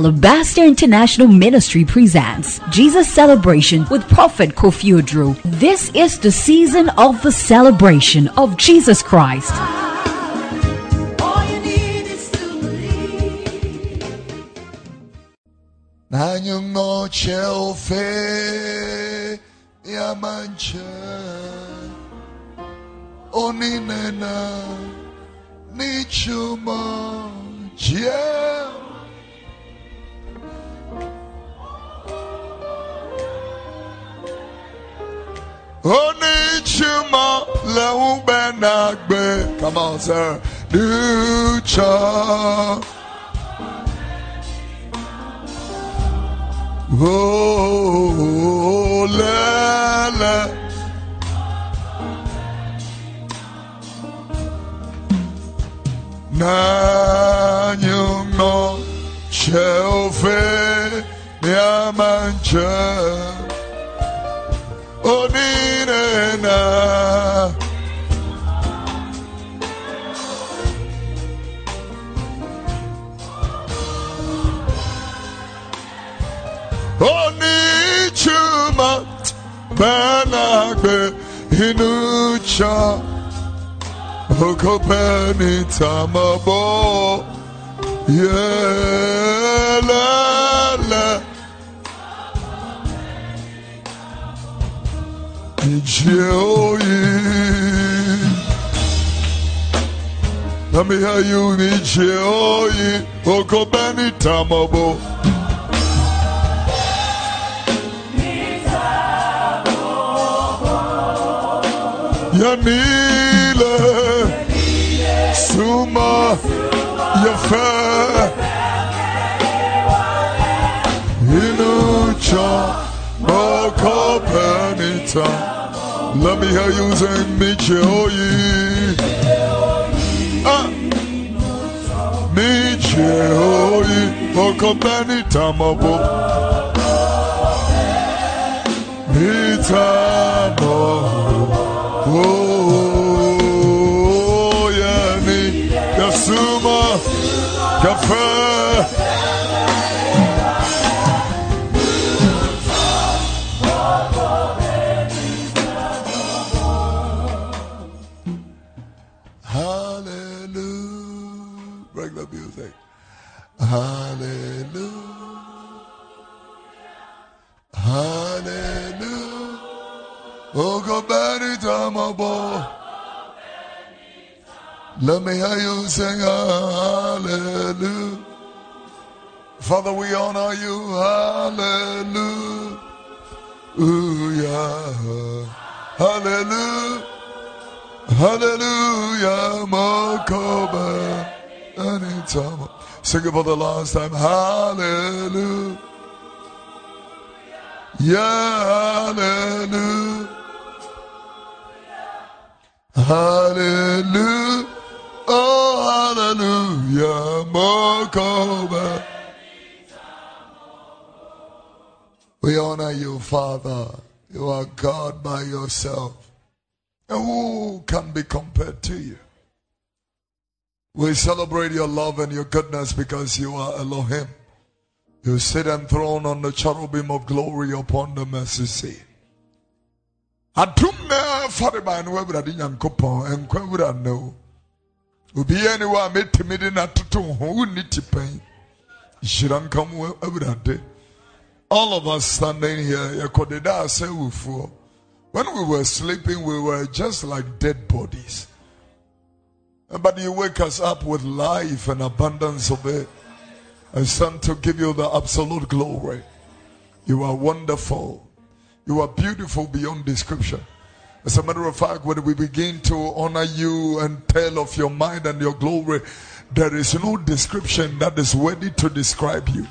Alabaster International Ministry presents Jesus Celebration with Prophet Kofi Oduro. This is the season of the celebration of Jesus Christ. Nanyungo chelfe yamancha oninena nichuma jel Onichuma leubenagbe Come on sir. Ducha. Oh, la, la. Nanyuno Chelfe Yamancha Oninena Onichuma Banagbe Inucha Okopeni Tamabo Yelele Nijeoyi Let me hear you Nijeoyi Okopeni Tamabo Yanile Suma Yafe. Inucha Moko Penita Let me hear you sing Micheoyi Ah. Micheoyi Moko Penita Mabo Mitamo Oh, yani Yasuma. Kafe Hallelujah. Back my boy. Let me hear you sing hallelujah. Father, we honor you. Hallelujah. Hallelujah. Hallelujah. Makoba. Anytime. Sing it for the last time. Hallelujah. Yeah, hallelujah. Hallelujah. Oh, hallelujah. Mokoba. We honor you, Father. You are God by yourself. And who can be compared to you? We celebrate your love and your goodness because you are Elohim. You sit enthroned on the cherubim of glory upon the mercy seat. Na fare ba no nyankopɔn nkwa wura no obiara ne wa metimi de na toto ho wonni tipan hyira nka mu awurade all of us standing here yɛkɔdeda asɛ wufoɔ when we were sleeping we were just like dead bodies but you wake us up with life and abundance of it I stand to give you the absolute glory. You are wonderful. You are beautiful beyond description. As a matter of fact, when we begin to honor you and tell of your mind and your glory, there is no description that is worthy to describe you.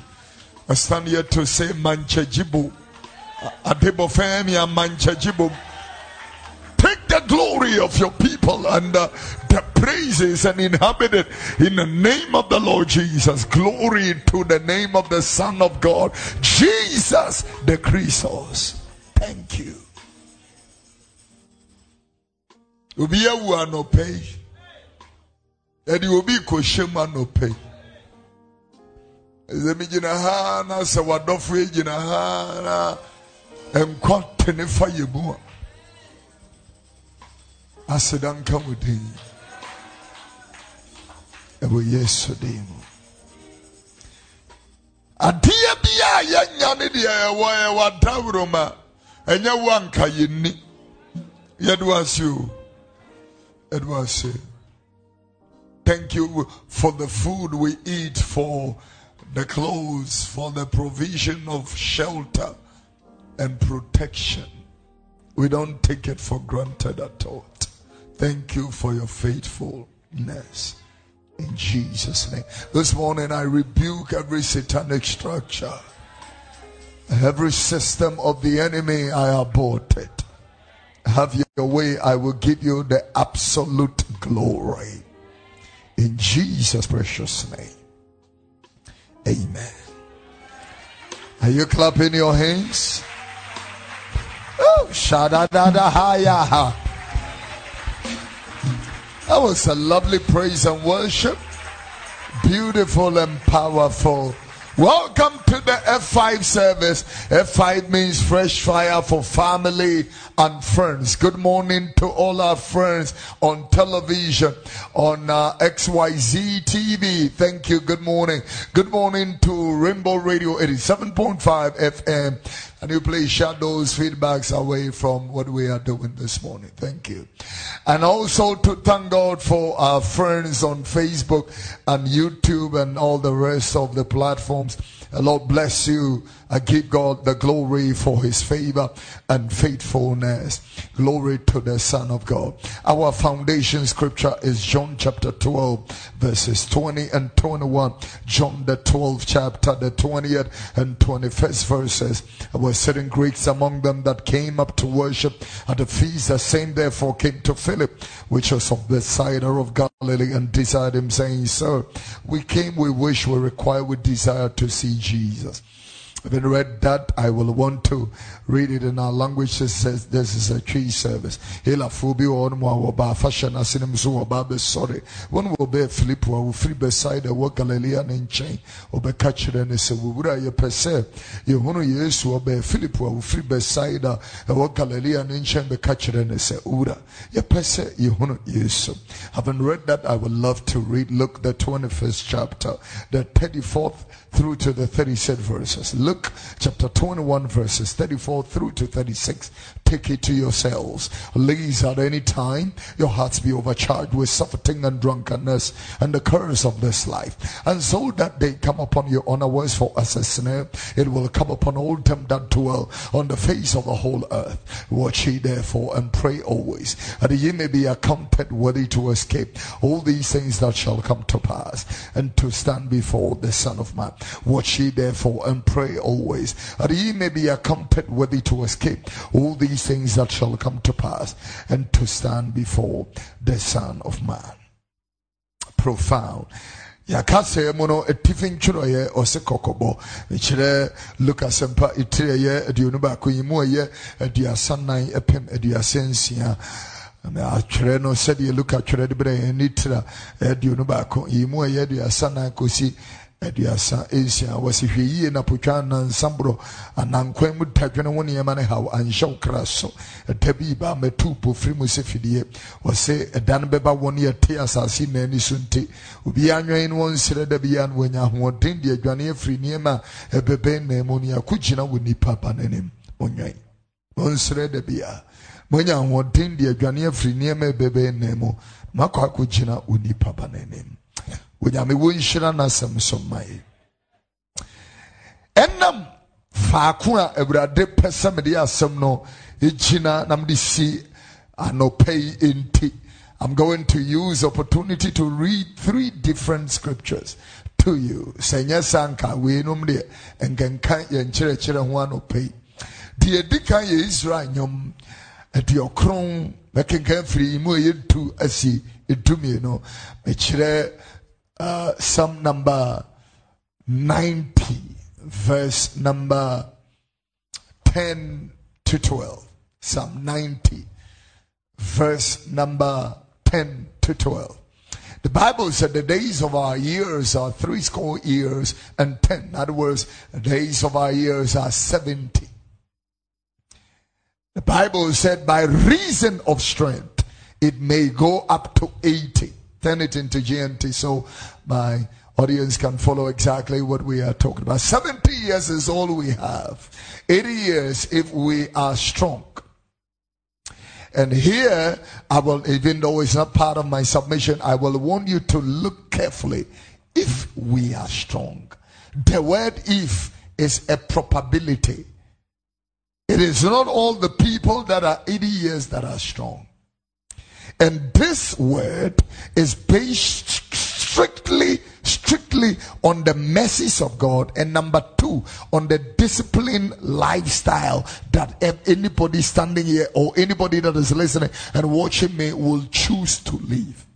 I stand here to say Manchajibo. Adebofemia Manchajibo. Take the glory of your people and uh, the praises and inhabit it in the name of the Lord Jesus. Glory to the name of the Son of God, Jesus the Christos. Thank you. Obi awu anɔpɛ yi, yɛde obi kɔhyɛ mu anɔpɛ yi. sɛ megyina ha na sɛ wadɔfo yi gyina ha na nkwa tene fa yɛ mu a. Aseda nka wo din. Ɛwɔ yesu din. Mu adeɛ bi a yɛnya ne deɛ ɛwɔ ɛwɔ adaworo ma ɛnyɛ wo anka yɛnni. Yɛde wase o yɛde wase thank you for the food we eat for the clothes, for the provision of shelter and protection. We don't take it for granted at all. Thank you for your faithfulness. In Jesus' name. This morning I rebuke every satanic structure, every system of the enemy I abort it. Have your way, I will give you the absolute glory. In Jesus' precious name. Amen. Are you clapping your hands? Oh, shada shadadadahaya. That was a lovely praise and worship. Beautiful and powerful. Welcome to the F5 service. F5 means fresh fire for family and friends. Good morning to all our friends on television, on uh, XYZ TV. Thank you. Good morning. Good morning to Rainbow Radio 87.5 FM. And you please shut those feedbacks away from what we are doing this morning. Thank you. And also to thank God for our friends on Facebook and YouTube and all the rest of the platforms. The Lord bless you. I give God the glory for his favor and faithfulness. Glory to the Son of God. Our foundation scripture is John chapter 12, verses 20 and 21. John the 12th chapter, the 20th and 21st verses. There were certain Greeks among them that came up to worship at the feast. The same therefore came to Philip, which was of the side of Galilee, and desired him, saying, Sir, we came, we wish, we require, we desire to see Jesus. Having read that, I will want to read it in our language. It says this is a tree service. Hela fubi on wa ba fashion asinim so ba be sorry. One will be Philip will free beside the work Galilean in chain. Obe catcher and say we would ye pese. Ye hono Yesu obe Philip will free beside the work Galilean in chain be catcher and say ura. Ye pese ye hono Yesu. Having read that, I would love to read Luke the 21st chapter, the 34th through to the 36th verses. Luke chapter 21 verses 34 through to 36. Take it to yourselves. Ladies, at any time, your hearts be overcharged with suffering and drunkenness and the curse of this life. And so that they come upon you unawares for as a snare, it will come upon all them that dwell on the face of the whole earth. Watch ye therefore and pray always, that ye may be accounted worthy to escape all these things that shall come to pass and to stand before the Son of Man. Watch ye therefore and pray always, that ye may be accounted worthy to escape all these things that shall come to pass and to stand before the Son of Man. Profound. yɛaka sɛ mu no ɛtifi ntwerɛeɛ ɔse kɔkɔbɔ mekyerɛ lukas mpa ɛtirɛyɛ aduonu baako yi mu ɛyɛ aduasa nan ɛpem aduasa nsia atwerɛ no sɛdeɛ luka twerɛ de berɛ yɛn ne tira aduonu baako yi mu ɛyɛ aduasa nan kɔsi aduasa nsia wɔsi hwɛ yie na potwa nansamborɔ anankwan mu dadwene ho nneɛma no haw anhyɛ wo kra so ɛda bi ba mɛtu pofiri mu sɛ fidie wɔsɛ ɛda no bɛba wɔn yɛte asase naani so nti obiaa nwɛn no wɔn nsrɛ da biaa no wɔanya ahoɔden de adwane afiri nneɛma a ɛbɛbɛn na mu no yɛako gyina wɔ nipa ba n'anim ɔnwɛn wɔn da biaa moanya ahoɔden de adwane afiri nneɛma a ɛbɛbɛn na mu makɔ akɔgyina wɔ nipa ba n'anim onyame wɔnhyira n'asɛm so mma yi ɛnam faako a awurade pɛ sɛ mede asɛm no gyina na mede si anɔpa yi nti I'm going to use opportunity to read three different scriptures to you. Sɛ nyɛ sanka weinom deɛ nkenka yɛn kyerɛkyerɛ ho anɔpa yi. Deɛ di kan yɛ Israel nnwom aduɔkron mɛkenkan firi mu a yɛntu asi edumienu mekyerɛ uh, Psalm number 90, verse number 10 to 12. Psalm 90, verse number 10 to 12. The Bible said the days of our years are three score years and ten. In other words, the days of our years are 70. The Bible said by reason of strength, it may go up to 80. Turn it into GMT so my audience can follow exactly what we are talking about. 70 years is all we have. 80 years if we are strong. And here, I will, even though it's not part of my submission, I will want you to look carefully if we are strong. The word if is a probability. It is not all the people that are 80 years that are strong. And this word is based strictly strictly on the mercies of God, and number two, on the discipline lifestyle that anybody standing here or anybody that is listening and watching me will choose to live.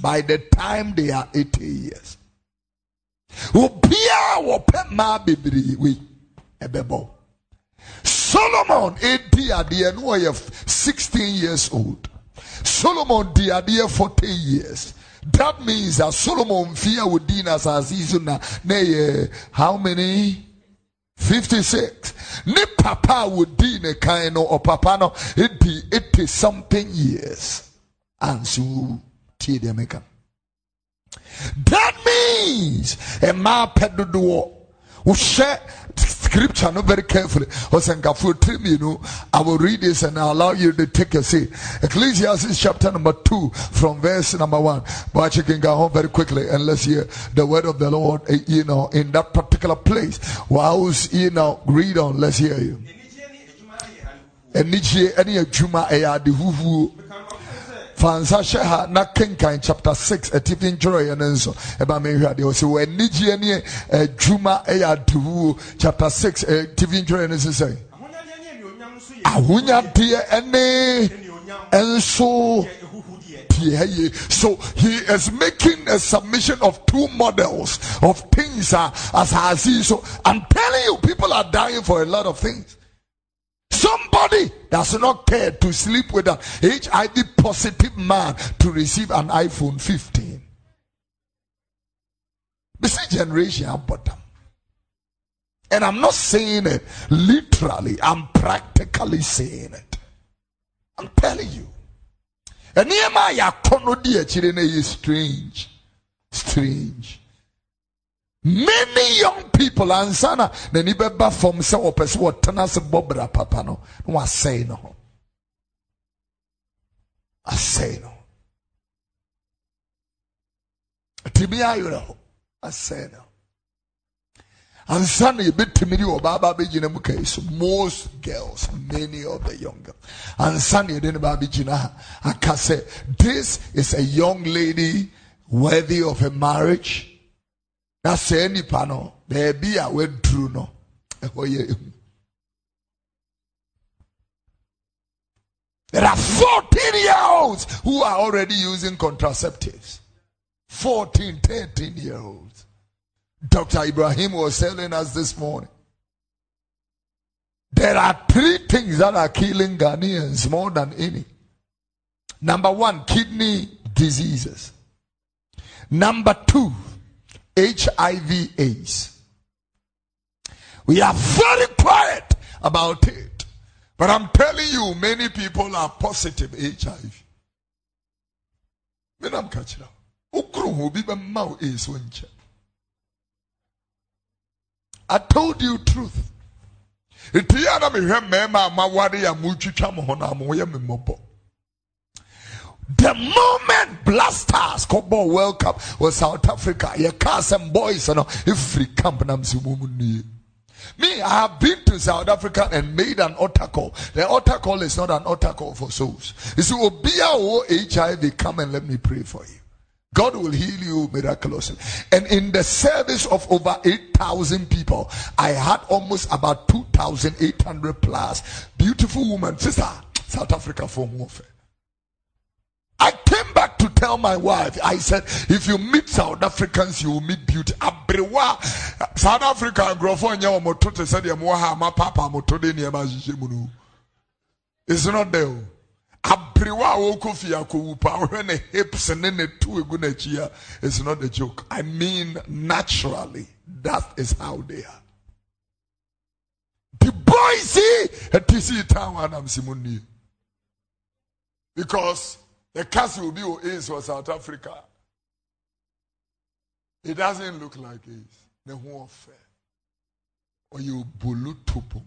By the time they are 80 years. Solomon, 80 at the end, 16 years old. Solomon adeɛ eh, 40 years. That means that Solomon fear would din as. Nay, how many? 56. Ne papa would din a kind or papa no, it be 80 something years. And so, tie them That means a ma pedodo. Ushe scripture no very carefully. You know, I will read this and I'll allow you to take a seat. Ecclesiastes chapter number two from verse number one. But you can go home very quickly and let's hear the word of the Lord, eh, you know, in that particular place. Whilst, you know, read on, let's hear you. Fansa hyɛ ha na kenkan chapter six ɛtifi ntwerɛ yɛ ne nso ɛba mi hwɛ adeɛ ɔsɛ wɔ anigyeɛ ne adwuma ɛyɛ adewuo chapter six ɛtifi ntwerɛ yɛ ne nso sɛ ahonyadeɛ ɛne ɛnso so he is making a submission of two models of things uh, as I see. So I'm telling you, people are dying for a lot of things. Somebody does not care to sleep with an HIV positive man to receive an iPhone 15. This is generation bottom. And I'm not saying it literally, I'm practically saying it. I'm telling you. And Nehemiah is strange. Strange many young people ansana n'ani bɛba fam sɛ wɔpɛ sɛ wɔtena ase bɔ bra papa no. Na wasɛe no. Ho asɛe no. Tumi ayerɛ ho. Asɛe no. Ansa na yɛbɛtumi de ɔbaa ba bɛgyina mu kai so most girls many of the young girls. Ansa na yɛde ne ba bɛgyina ha. Aka sɛ this is a young lady worthy of a marriage na sɛ nipa no beebi a waduru no ɛhɔ yɛ ehu There are 14 year olds who are already using contraceptives. 14, 13 year olds. Dr. Ibrahim was telling us this morning. There are three things that are killing Ghanaians more than any. Number one, kidney diseases. Number two, HIV AIDS. We are very quiet about it. But I'm telling you, many people are positive HIV. Me nam now. Ukru be mau is I told you truth. Itiana me hwɛ mmarima a maware a mutwitwa mo ho na mo yɛ me mmɔbɔ. The moment blasters Kobo World Cup was South Africa, Your cast some boys and every camp Me, I have been to South Africa and made an altar call. The altar call is not an altar call for souls. It's Obia HIV, come and let me pray for you. God will heal you miraculously. And in the service of over 8,000 people, I had almost about 2,800 plus beautiful women. Sister, South Africa for warfare. I came back to tell my wife, I said, if you meet South Africans, you will meet beauty. Abrewa, South Africa, Grofo, and Yawamoto, said, papa. It's not there. Abriwa woko ne tu egu na chia. It's not a joke. I mean naturally that is how they are. The boy see a TC town and I'm. Because the castle will be is for South Africa. It doesn't look like it. The affair. Or you bulu tupum.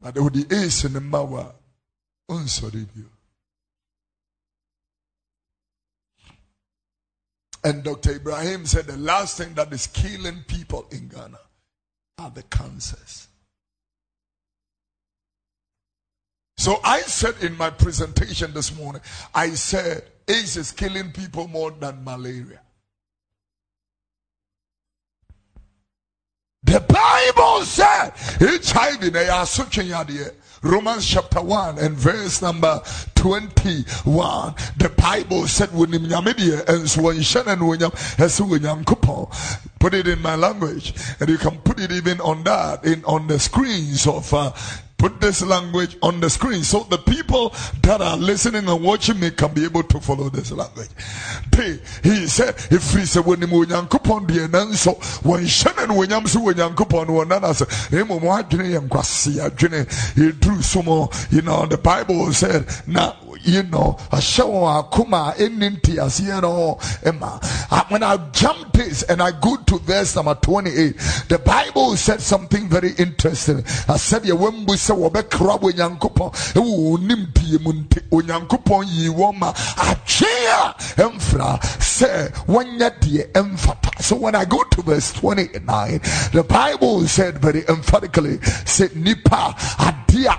But be ace in the mawa. Unsoribio. And Dr. Ibrahim said the last thing that is killing people in Ghana are the cancers. So I said in my presentation this morning, I said AIDS is killing people more than malaria. The Bible said HIV eh, Romans chapter 1 and verse number 21. The Bible said when eh, and so eh, Put it in my language, and you can put it even on that in on the screens of uh, put this language on the screen so the people that are listening and watching me can be able to follow this language. He said, if he said, when you yankupon the nanso, when Shannon when yam so when yankupon one another, Emo Madri and Quasia, he drew some more, you know, the Bible said, now you know, a show emma. When I jump this and I go to verse number 28, the Bible said something very interesting. I said, "You when we say wɔbɛkra wɔ nyankopɔn ɛwɔ onim die mu nti onyankopɔn yi wɔn ma atwe a ɛmfra sɛ wɔnyɛ deɛ. So when I go to verse 29, the Bible said very emphatically, said nipa adia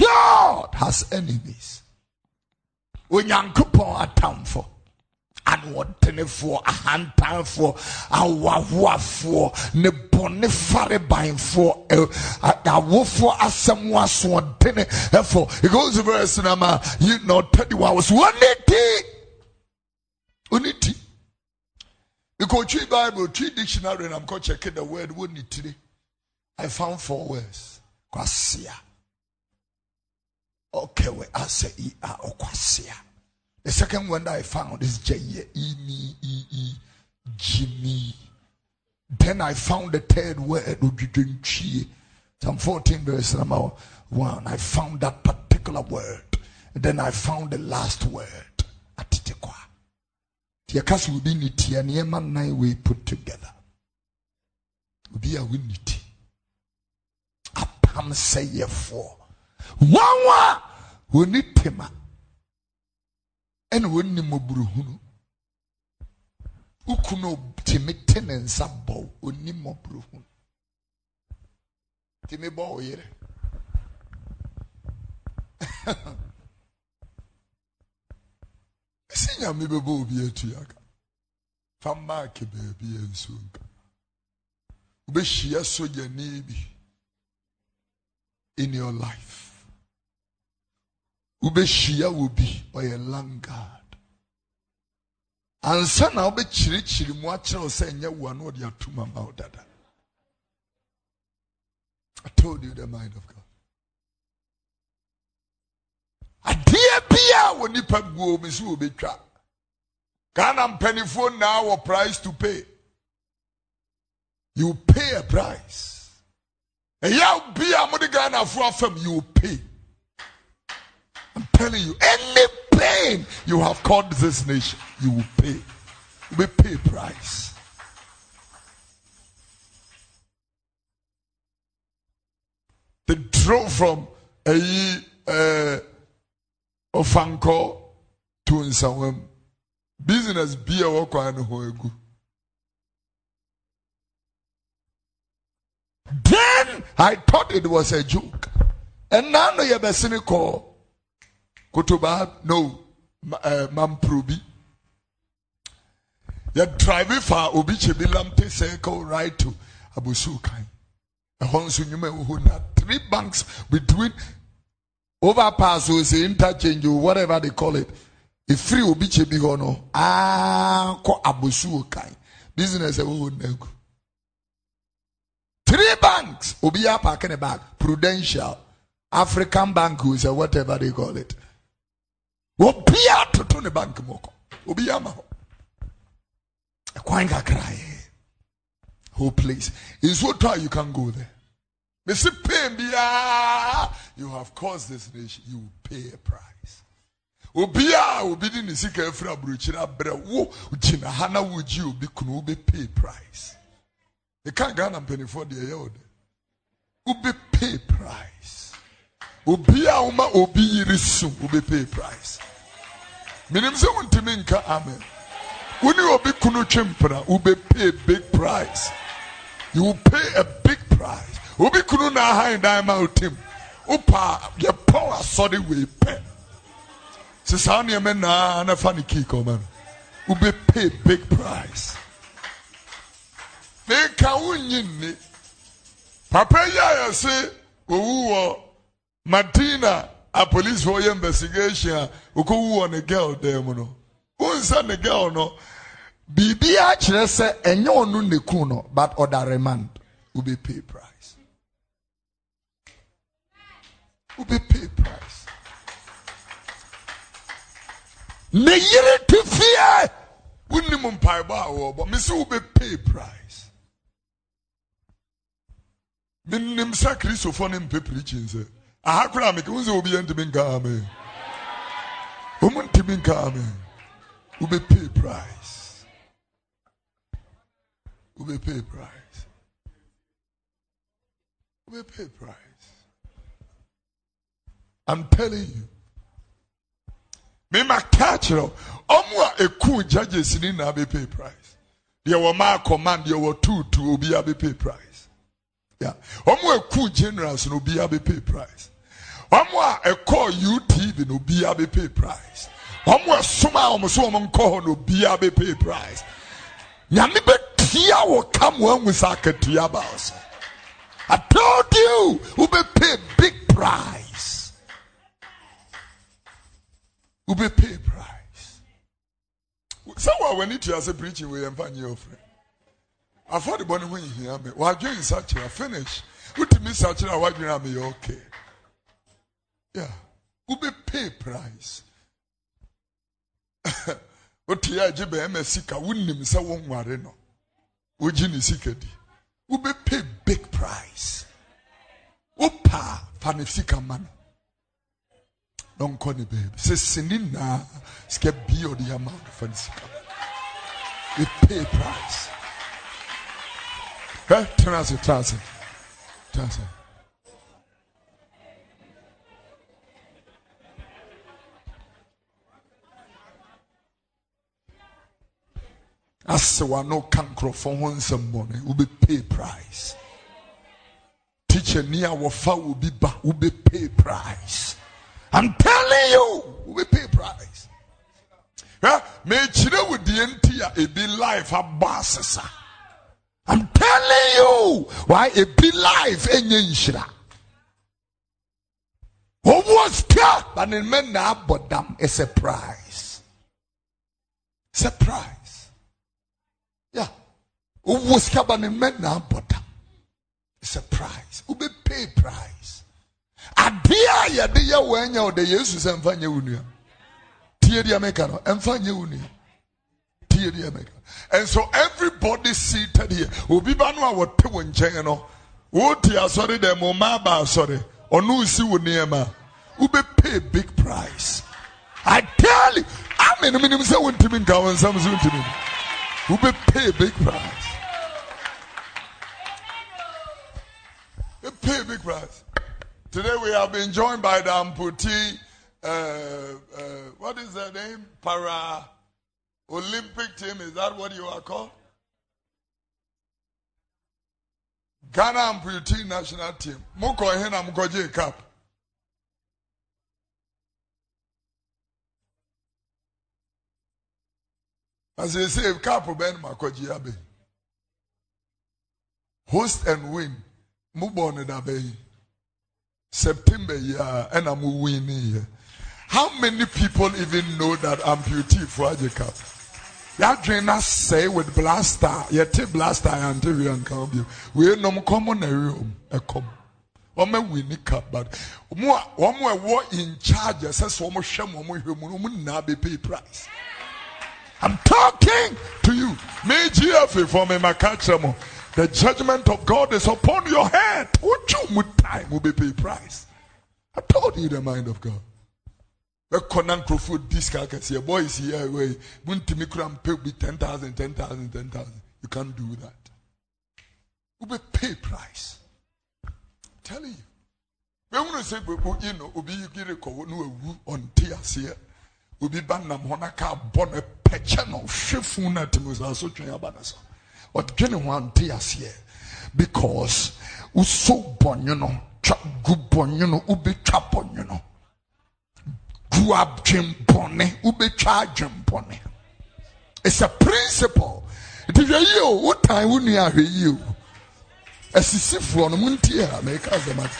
God has enemies. Onyankopɔn atamfo anoɔdenefoɔ ahantanfoɔ awahoafoɔ ne bɔne farebanfoɔ awofoɔ asɛm asoɔdene ɛfɔ it goes to verse number you know 31 was one ti one ti because tree bible tree dictionary and i'm going to check the word one ti i found four words. Kwasia Okewe ase i a okwasia. The second one that I found is Jeye Imi E E Jimmy. Then I found the third word Psalm 14 verse number 1. I found that particular word. And then I found the last word. Atitekwa. Tiakasi will be niti and yeman we put together. Be a winity. Apam say ye for wɔn a wɔni tema ɛna wɔni mmɔborɔhunu ukunu tìmi te ne nsa bɔ oni mmɔborɔhunu tìmi bɔ ɔyere esi nyame bɛbɔ obi atua ka. Fa maaki yɛ nsuo nka. Wobɛhyia sogyani bi in your life. Wobɛhyia wɔ bi ɔyɛ langard ansa na wobɛkyirikyiri mu akyerɛ wo sɛ ɛnyɛ wo a na ɔde atom ama wo dada I told you the mind of God. Adeɛ bia wɔ nipa guo mi so wɔbɛtwa. Ghana mpanimfoɔ now wɔ price to pay. You pay a price. Ɛyɛ bia mo de Ghanafoɔ afam you pay. I'm telling you, any pain you have caused this nation, you will pay. Will pay price. They drove from a uh, Ofanko to Nsawam. Business be a work on Then then I thought it was a joke. And now no yɛbɛsene kɔɔ kotoba no uh, mamprobi yɛ drive fa obi kyɛ bi lamte circle right to na three banks. Between overpass or say interchange or whatever they call it. Efiri obi kyɛ bi hɔ no akɔ abosu kan business nagu three banks. Obi yɛ apake ne bag prudential. African bank or whatever they call it obi atoto ne bank mu kɔ obi ama hɔ ɛkwan kakra yɛ whole place nsuo tɔ a you can go there? Mesi pain you have caused this nation. You will pay a price. Obiara obi di ne sika afiri aburokyire abrɛ wo gyina ha na wogye obi kunu wo pay price. Ɛka ghana mpanimfoɔ deɛ ɛyɛ wo de. Wo pay price obiara woma obi yiri sum wo bɛ pay price. Menim sɛ wontumi nka amen. Wo ne obi kunu twe mpena wo bɛ pay big price. You will pay a big price. Obi kunu na ahan dan ma otim. Wopa pɔw asɔre wei sɛ saa nneɛma naa na fa ne kii kɔma pay big price. Meka wonnyi nni papa yi a yɛse owu madina a policefoɔ yɛ investigation a okɔwu wɔ ne girl dan mu no wonsa girl no? Biribi akyerɛ sɛ ɛnyɛ ɔno ne kun no but ɔda remand pay price. Wobɛ pay price. Ne yere te fie wonim mpaebɔ a wɔbɔ me sɛ pay price. Menim sɛ kristofoɔ ne mpɛ sɛ aha koraa meke wo sɛ obiɛ ntimi nka amen ɔmu ntimi nka amen wobɛ pay price wobɛ pay price wobɛ pay price I'm telling you. Me ma catch it. Omu a eku judges ni na be pay price. Deɛ wɔ ma command deɛ wɔ two two obi a be pay price. Yeah. Omu eku generals no obi a be pay price. Omu a ɛkɔ UTV no obi a be pay price. Omu esuma a ɔmo so ɔmo nkɔ hɔ no obi a be pay price. Nyame bɛ tia wɔ kam wɔn nwusa akatua ba ɔsɛ. I told you, who be pay big price. Who be pay price. Someone when it is a preaching we am your friend. I thought the money when you hear me. Why doing such a finish? What me such a you me okay? Yeah. Who be pay price? What ya jibe emesika wunnim sa won ware no. Woji ni sika big price? Opa fa ne sika man. Don't call me baby. Say sinina sika bi or the amount of sika. We pay price. Eh? Transit, transit. Transit. Asɛ wano ka nkurɔfoɔ ho bɔne wobɛpay price. Teacher ni a wɔfa wo bi ba wobɛpay price. I'm telling you wobɛpay price. Hwɛ mekyerɛ wo deɛ nti a ebi life abɔ asesa i'm telling you why ebi life ɛnyɛ nhyira. Owó sika but ne mɛ na abɔ it's a price. A price. Owó sika ba ne mɛ. It's a price. Ube pay price. Adeɛ a yɛde yɛ wɔn anya Yesu sɛ wo wo. Tie di America. And so everybody seated here. Wo big price. I tell you. Amen. Minim sɛ wontumi nka wɔn nsɛm so be pay big price? Pay big price. Today we have been joined by the amputee. Uh, uh, what is their name? Para Olympic team. Is that what you are called? Ghana amputee national team. Moko hena na mkɔgye cup. As they say, cup ben makɔgye abe. Host and win. Mubɔ ne dabe. September year and I'm winning here. How many people even know that amputee for a cup? yɛadwene na sɛe with blaster yɛte blaster yɛante wie nka bio wei nom kɔm na ɛwom ɛkɔm wɔma wini ka but mo a wɔn a ɛwɔ in charge ɛsɛ sɛ wɔn hwɛ mo wɔn hwɛ mu wɔn nyinaa bɛ pay price i'm talking to you me gfa for me ma ka mo the judgment of god is upon your head. Wotu mu time wo bɛ pay price? I told you the mind of god. Nkurɔfoɔ di sika kɛseɛ boys yi ɛwɛ yi muntumi kura mpɛ bi ten thousand ten thousand ten thousand. You can't do that. Wobɛ pay price. I'm telling you. Bɛhunu sɛ bɛbɔ yi no obi yiri kɔ no ɔnte aseɛ obi ba nam hɔ na ka bɔ no pɛkyɛ no hwɛ ɔdwe ho ante aseɛ. Because wosɔ bɔnyono twa gu bɔnyono wobɛtwa bɔnyono gu adwempɔne wobɛtwa adwempɔne it's a principle. Nti hwɛ yie o wotan wo nua ahwɛ yie o. Asisifoɔ no montie a mɛka asɛm ate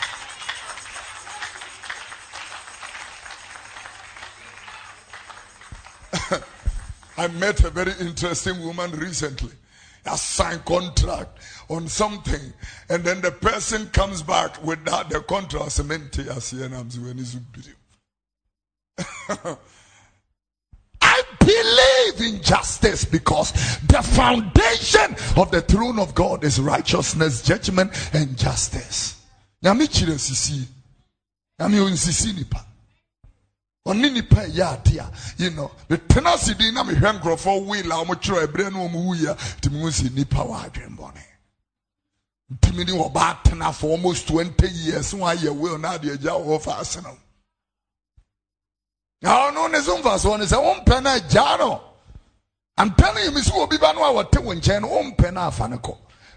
I met a very interesting woman recently. Signed contract on something, and then the person comes back without the contract. I believe in justice because the foundation of the throne of God is righteousness, judgment, and justice. Nyame kyerɛ sisi. Nyame onsisi nipa. Ɔne nipa yɛ ade a, you know, metena ase din na mehwɛ nkurɔfoɔ wheel a wɔkyerɛ ɛberɛ no wɔn wuyi a, ntumi ho si nipa wɔ adwembɔne. Ntumi ne ɔbaa tena for almost 20 years, wɔn ayɛ will na adeɛ gya wɔ fa ase no. na ɔno ne so mfasoɔ ne sɛ wompɛ no agyaa no ampɛ no yɛmi sɛ obi ba no a wɔte wo nkyɛn no wompɛ no afa no kɔ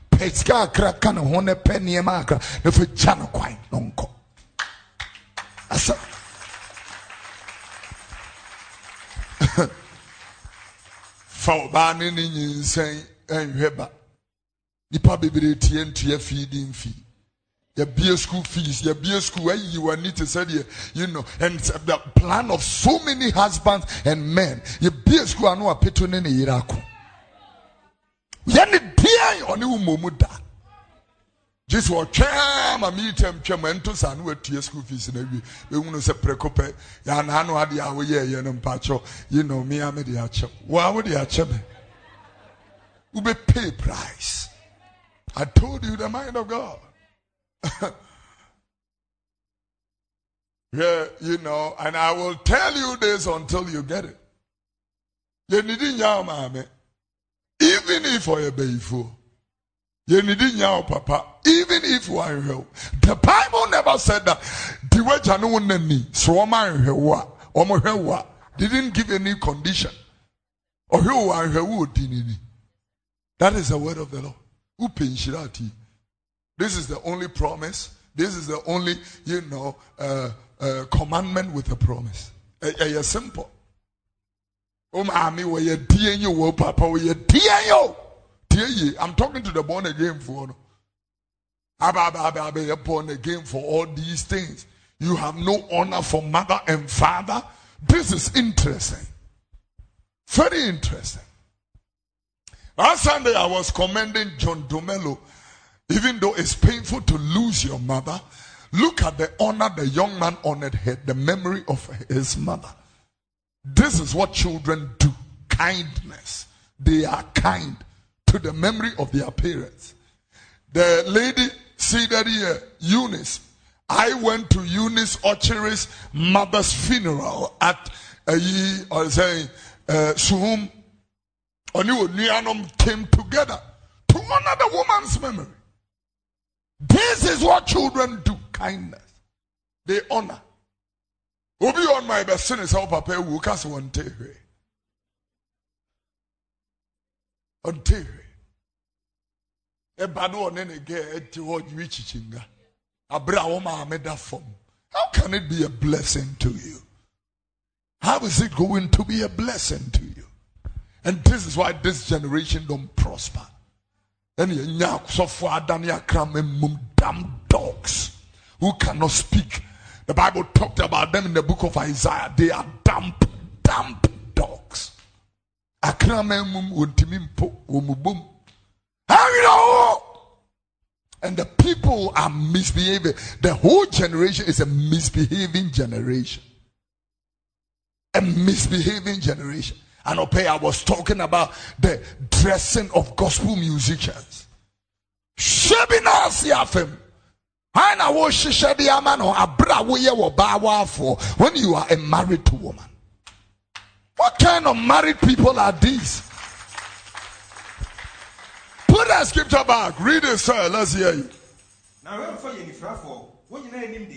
pɛ sika akra ka ne ho ne pɛ nneɛma akra na fa gya no kwan no nkɔ asɛ fa ɔbaa ne ne nyinsɛn nhwɛ ba. Nipa bebree tie ntua fii di mfii yɛbie school fees yɛbie school ayi w'ani te sɛ deɛ you know and the plan of so many husbands and men. Yɛbie school ano apeto ne ne yere ako. Yɛne deɛ ɔne wo mmom da gye sɛ ɔtwɛn ma mi tɛm twɛm ɛnto saa no watua school fees na awie ehunu sɛ prɛko pɛ yɛana ano adeɛ a woyɛ ɛyɛ no mpakyɛw you know mi ame de akyɛw wo a wo de akyɛ me wobɛ pay price I told you the mind of God. yeah, you know, and I will tell you this until you get it. You need mame. Even if I obey papa. Even if you are help. The Bible never said that. The way Janu nani so wa omo didn't give any condition. Or who are That is the word of the Lord. This is the only promise. This is the only, you know, uh, uh, commandment with a promise. It's simple. Oh, mommy, where you dear you, oh, papa, you dear you. I'm talking to the born again for. Abba, born again for all these things. You have no honor for mother and father. This is interesting. Very interesting. Last Sunday, I was commending John Dumelo even though it's painful to lose your mother, look at the honor the young man honored her, the memory of his mother. This is what children do kindness. They are kind to the memory of their parents. The lady seated here, Eunice. I went to Eunice Ochere's mother's funeral at uh, or say uh, Suhum. came together to honor the woman's memory. This is what children do kindness. They honor. Obi on my best son is how papa will cast one tehe. On. Ɛba no ɔne ne gɛ ɛte hɔ nwi kyikyi abere a wɔn maame da fam how can it be a blessing to you? How is it going to be a blessing to you? And this is why this generation don't prosper. Ɛna yɛnya asɔfo adane akrama mum damn dogs who cannot speak. The bible talked about them in the book of isaiah. They are damp damp dogs. Akrama mum wɔntumi mpo wɔn mu bom and the people are misbehaving. The whole generation is a misbehaving generation. A misbehaving generation. And okay, I was talking about the dressing of gospel musicians. Shebinas yafem. When you are a married woman. What kind of married people are these? Put that scripture back. Read it, sir. Let's hear you.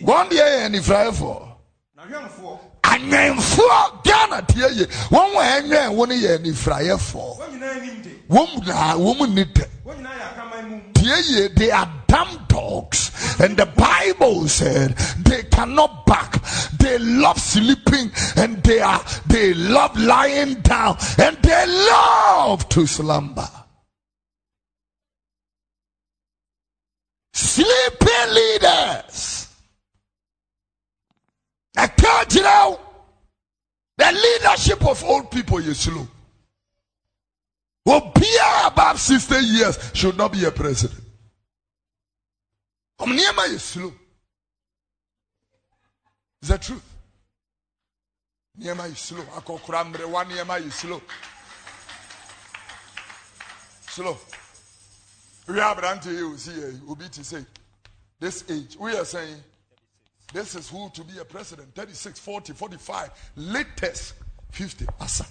One day, any fry for. Anyanfoɔ Ghana tie ye. Wɔn wɔ ɛnyɛ wɔn yɛ anifraeɛfoɔ wɔn na wɔn ni tɛ tie ye they are dumb dogs. And the Bible said they cannot back they love sleeping. And they are they love lying down. And they love to slumber. Sleeping leaders. I can't you know the leadership of old people is slow. Who be above 60 years should not be a president. Omniema is slow. Is that truth? Niema is slow. Akokrambre one niema is slow. Slow. We have aberante yi o si yɛ eh, obi to say this age we are saying this is who to be a president. 36 40 45 latest 50 asa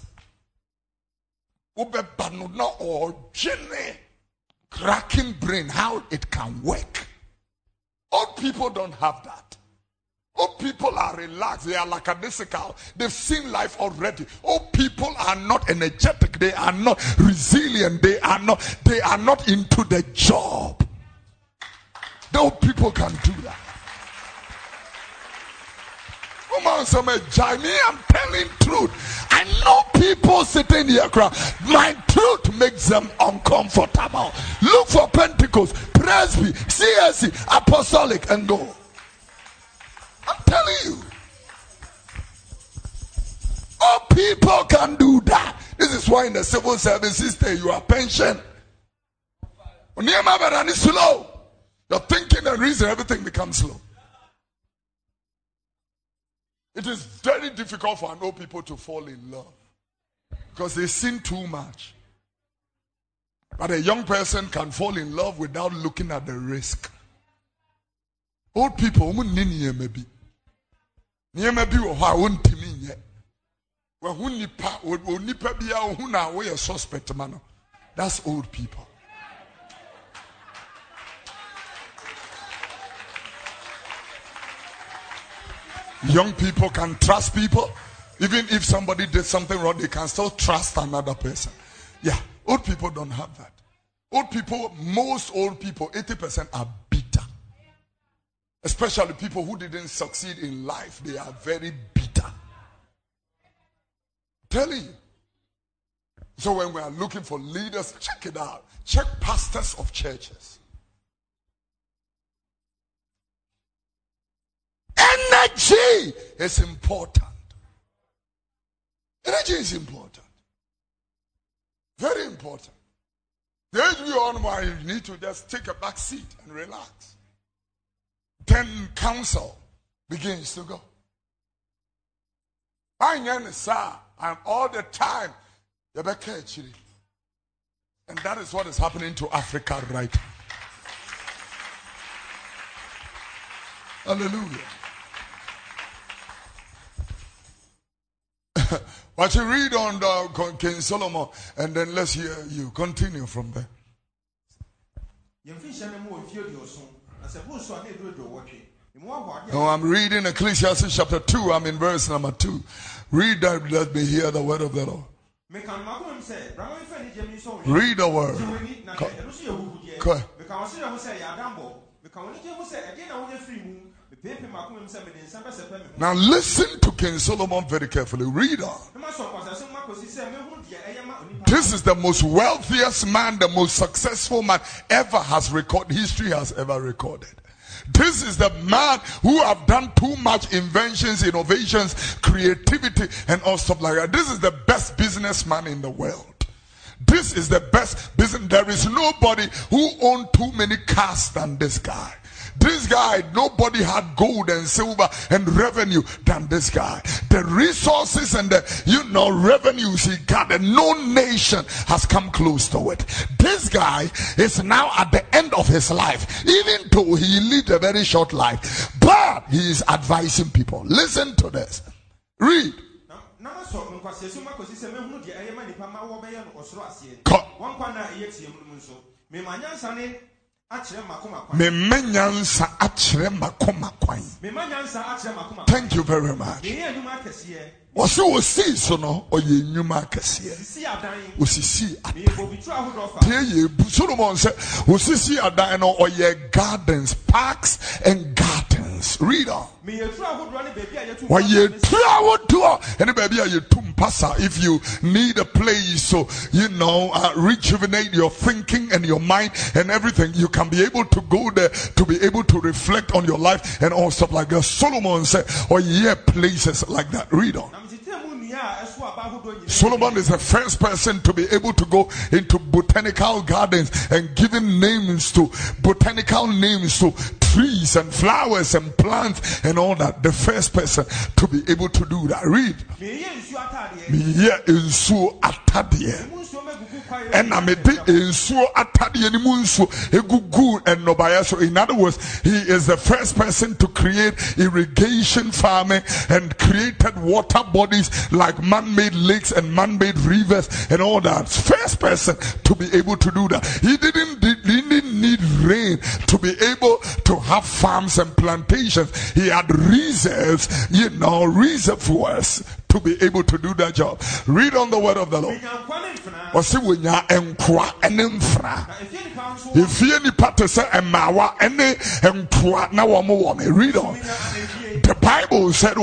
wobɛba no na ɔdwene cracking brain how it can work. Old people don't have that Old people are relaxed. They are lackadaisical. They've seen life already. Old people are not energetic. They are not resilient. They are not, they are not into the job. No people can do that. Come on, some Me, I'm telling truth. I know people sitting here crying. My truth makes them uncomfortable. Look for Pentecost, Presby, CSC, Apostolic, and go. I'm telling you. All people can do that. This is why in the civil service system you are pension. slow. Your thinking and reason, everything becomes slow. It is very difficult for an old people to fall in love because they sin too much. But a young person can fall in love without looking at the risk. Old people, maybe nneɛma bi wɔ hɔ a wɔntumi nyɛ wɔho nipa onipa bi a ohun na wɔyɛ suspect ma no that's old people. Young people can trust people. Even if somebody did something wrong, they can still trust another person. Yeah, old people don't have that. Old people, most old people, 80% are Especially people who didn't succeed in life, they are very bitter. Telling you. So when we are looking for leaders, check it out. Check pastors of churches. Energy is important. Energy is important. Very important. The age we are on, you need to just take a back seat and relax then counsel begins to go. I'm all the time. And that is what is happening to Africa right now. Hallelujah. but you read on the King Solomon and then let's hear you continue from there. Oh, I'm reading Ecclesiastes chapter 2. I'm in verse number 2. Read that, let me hear the word of the Lord. Read the word. Go, go meka wo serɛ ho sɛ yɛ adambɔ meka wo nigye ho sɛ ɛdeɛ na wonyɛ firi mu mepɛɛpɛ maakoma mu sɛ mede nsa bɛsɛpɛ me ho Now listen to King Solomon very carefully. Read on. na masɔ nkwaseaso mu akɔsi sɛ mehunu deɛ ɛyɛ ma onipa This is the most wealthiest man, the most successful man ever has recorded, history has ever recorded. This is the man who have done too much inventions, innovations, creativity, and all stuff like that. This is the best businessman in the world. This is the best business. There is nobody who owned too many cars than this guy. This guy, nobody had gold and silver and revenue than this guy. The resources and the, you know, revenues he gathered, no nation has come close to it. This guy is now at the end of his life, even though he lived a very short life, but he is advising people. Listen to this. Read. Na- na masɔ nkwaseaso mu akɔsi sɛ mehunu deɛ ɛyɛ ma nipa ma wɔbɛyɛ no ɔsoro aseɛ Kɔ. wɔn kwan a ɛyɛ tiɛ mu no mu nso mema nyansa akyerɛ makoma kwan Mema nyansa akyerɛ makoma kwan. mema nyansa akyerɛ makoma kwan Thank you very much. meyɛ adwuma akɛseɛ Wɔse osii so no, ɔyɛ nnwuma akɛseɛ. sisi adan Osisi adan. meyɛ bobitu ahodoɔ fa tie yɛ solomon sɛ adan no ɔyɛ gardens parks and gardens read on. Meyɛ turo ahodoɔ ne baabi a yɛtu wɔyɛ turo ahodoɔ ɛne baabi a yɛtu mpasa if you need a place so you know uh, rejuvenate your thinking and your mind and everything you can be able to go there to be able to reflect on your life and all stuff like that. Solomon said or yeah, places like that. Read on Solomon is the first person to be able to go into botanical gardens and giving names to botanical names to trees and flowers and plants and all that. The first person to be able to do that. Read. Ɛna mede nsuo atadeɛ no mu nsuo egugu nnɔbaeɛ so. In other words he is the first person to create irrigation farming and created water bodies like man-made lakes and man-made rivers and all that. First person to be able to do that. He didn't he didn't need rain to be able to have farms and plantations. He had reserves you know reservoirs to be able to do that job. Read on the word of the lord. Ɔsɛ wonya nkoa ne mfra na ɛfie nipa nso wɔ efie nipa read on. The bible said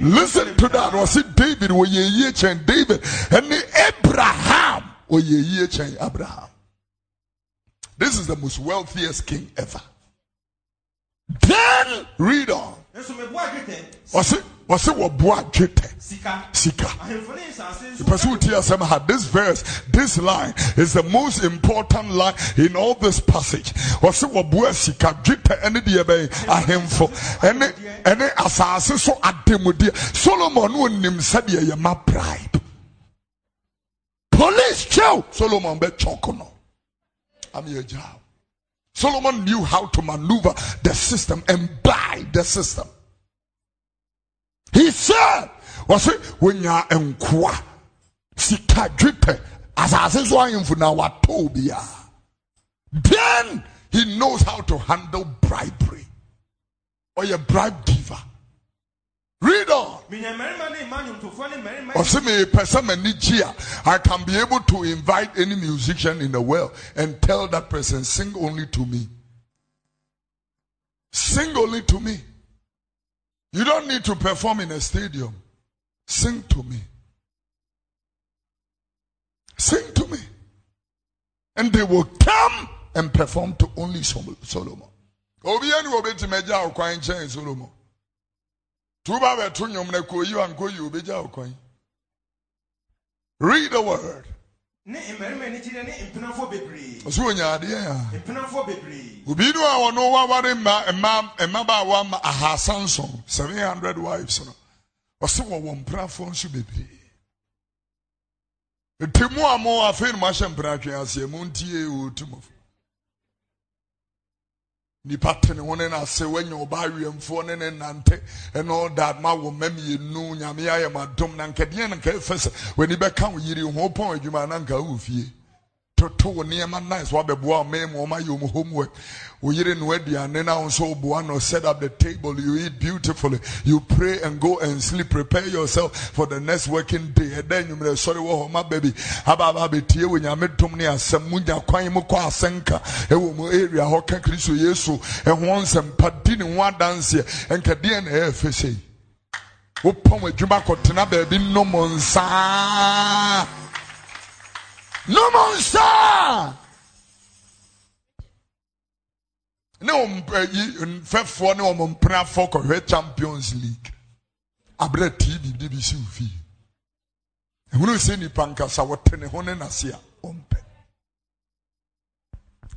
listen to that. Wɔsɛ david david. Ɛne abraham abraham. This is the most wealthiest king ever then read on. Nso meboa dwetɛ wɔsɛ wɔsɛ wɔboa dwetɛ sika. Sika. Ahemfo ne nsase Person who tells them how this verse, this line is the most important line in all this passage. Wɔse wɔboa sika dwetɛ ɛne deɛ bɛyɛ ahemfo ɛne ɛne asase so ademudeɛ. Solomon no nim sɛdeɛ yɛ ma bribe. Police kyɛw Solomon bɛ no. I'm your job. Solomon knew how to maneuver the system and buy the system. He said, wɔse wonya nkoa sika dwetɛ asase so na watɔ then he knows how to handle bribery. Or ɔyɛ bribe giver read on. Menya mmarima ne mma nnwomtofoɔ ne mmarima ɔsɛ mepɛ sɛ m'ani gye a i can be able to invite any musician in the world and tell that person sing only to me. Sing only to me. You don't need to perform in a stadium. Sing to me. Sing to me. And they will come and perform to only Sol- solomon. Obiara ni obetumi agya okwan kyɛn solomon tuba bɛto nnwom na kɔ yi wa nkɔ yi obegya okwan read the word. Ne mmarima ani gyina ne mpenafoɔ bebree ɔsɛ wonya adeɛ a mpenafoɔ bebree obi no a ɔno waware mma mma mmabaawa ma ahasa nson seven hundred wives no. Ɔsɛ wɔwɔ mpenafoɔ nso bebree nti mu a mo afei no moahyɛ mpena atwe aseɛ montie ɔtumɔfo nipa tene ho ne n'ase wanya ɔba awɛmfoɔ ne ne nante. All that ma wɔ mma mmienu nyame ayɛ mo adom na nkadeɛ na nka ɛfɛ sɛ w'ani bɛka wo yiri ho pɔn adwuma na nka wo fie to wototo wo nneɛma nice wabɛboa ɔma mu ɔma yɛ ɔmo homework woyere no aduane na wo nso woboa no set up the table. You eat beautifully. You pray and go and sleep. Prepare yourself for the next working day. Nnwummerɛ sɔre wɔ hɔ ma baabi abaaba abɛtie wɔ nyame dom ne asɛm mu nya kwan mu kɔ asɛnka ɛwɔ mu area hɔ ka kristo yesu. Ɛho nsɛmpa di ne ho adanseɛ ɛnkadeɛ na ɛyɛ fɛ sei wopɔn adwuma kɔtena baabi nom nsaa nom nsaa ne wɔn eh, yi nfɛfoɔ ne wɔn mpenafoɔ kɔhwɛ champions league. Abirɛ tv de bi si fi ehunu sɛ nipa nkasa wɔte ne ho ne n'ase a wɔmpɛ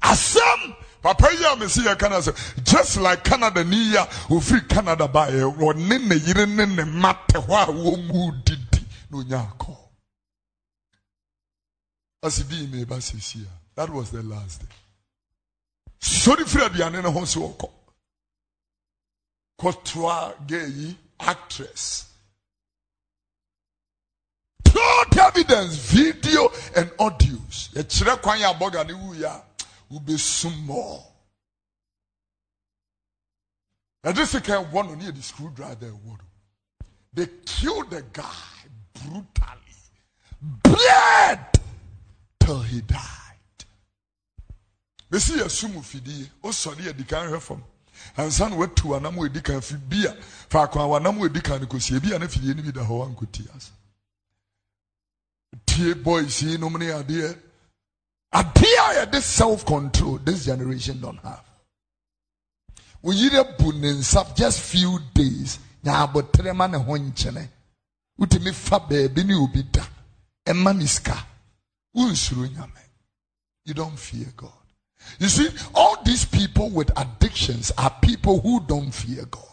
asɛm! Papa yi a mesi yɛ kana sɛ just like canada ni yi ofiri canada ba yɛ wɔne ne yere ne ne mma te hɔ a wɔn mu didi na onya akɔ. Asi di ime ba sisi a that was the last day sori firi aduane ne ho so wɔkɔ kɔtoa gay yi actress. Plot evidence video and audios. Yɛkyerɛ kwan yɛ abɔga ne yɛ a wobɛsum mɔ ɛde sika ɛwɔ no ne yɛde screw driver ɛwɔ no they killed the guy brutally. Bled till he died bɛsi yɛ sum fidie wosɔre yɛ dikan hwɛ fam. Ansa na watu anam wɔ edi kan fi bi a faako a wanam wɔ edi kan no kɔsi ebi a ne fidie no bi da hɔ wankɔti ase. Tie boys yi nom ne adeɛ. Adeɛ a yɛde self control this generation don't have. Woyere bu ne nsa just few days. Nya abotire ma ne ho nkyene. Wotumi fa baabi ne obi da. Ɛma ne sika. Wonsuro nyame. You don't fear god you see, all these people with addictions are people who don't fear God.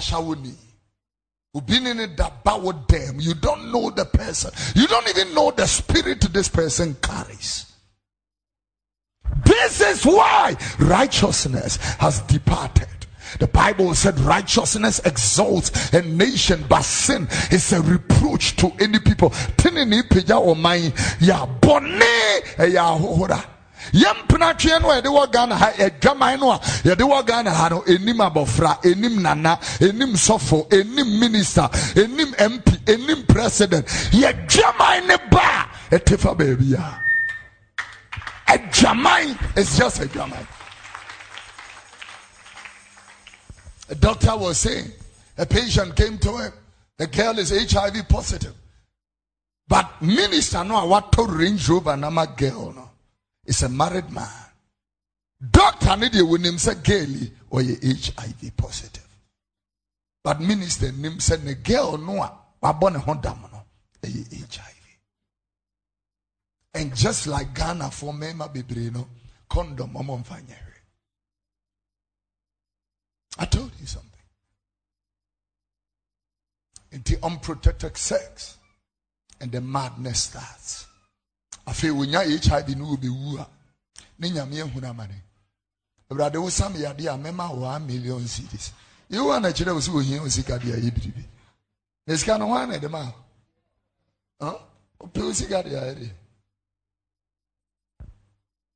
Shawuni. Ubinini dabawo them. You don't know the person. You don't even know the spirit this person carries. This is why righteousness has departed. The Bible said righteousness exalts a nation, but sin is a reproach to any people. Tinini pija o mai ya bone eh, ya hora. yɛmpena tweɛ no yɛde wɔ ghana ha adwaman no a yɛde wɔ ghana ha no enim abɔfra nana enim sɔfo enim minister enim mp enim president yɛdwaman ne ba a ɛte fa baabi a adwaman is just adwaman A doctor was saying a patient came to him. The girl is HIV positive. But minister no what to Range Rover nama girl no. It's a married man. Doctor need you him say girl or you HIV positive. But minister nim say the girl no wabone ho dam no eh, HIV. And just like Ghana for mema bebre no condom omon fanya. I told you something. Into unprotected sex. And the madness starts. I feel when you HIV no will be wua. Ninya me huna mane. Brother wo sam ya dia mema 1 million cedis. You want to chere wo so hia wo sika no na de ma. Huh? Ope sika dia ere.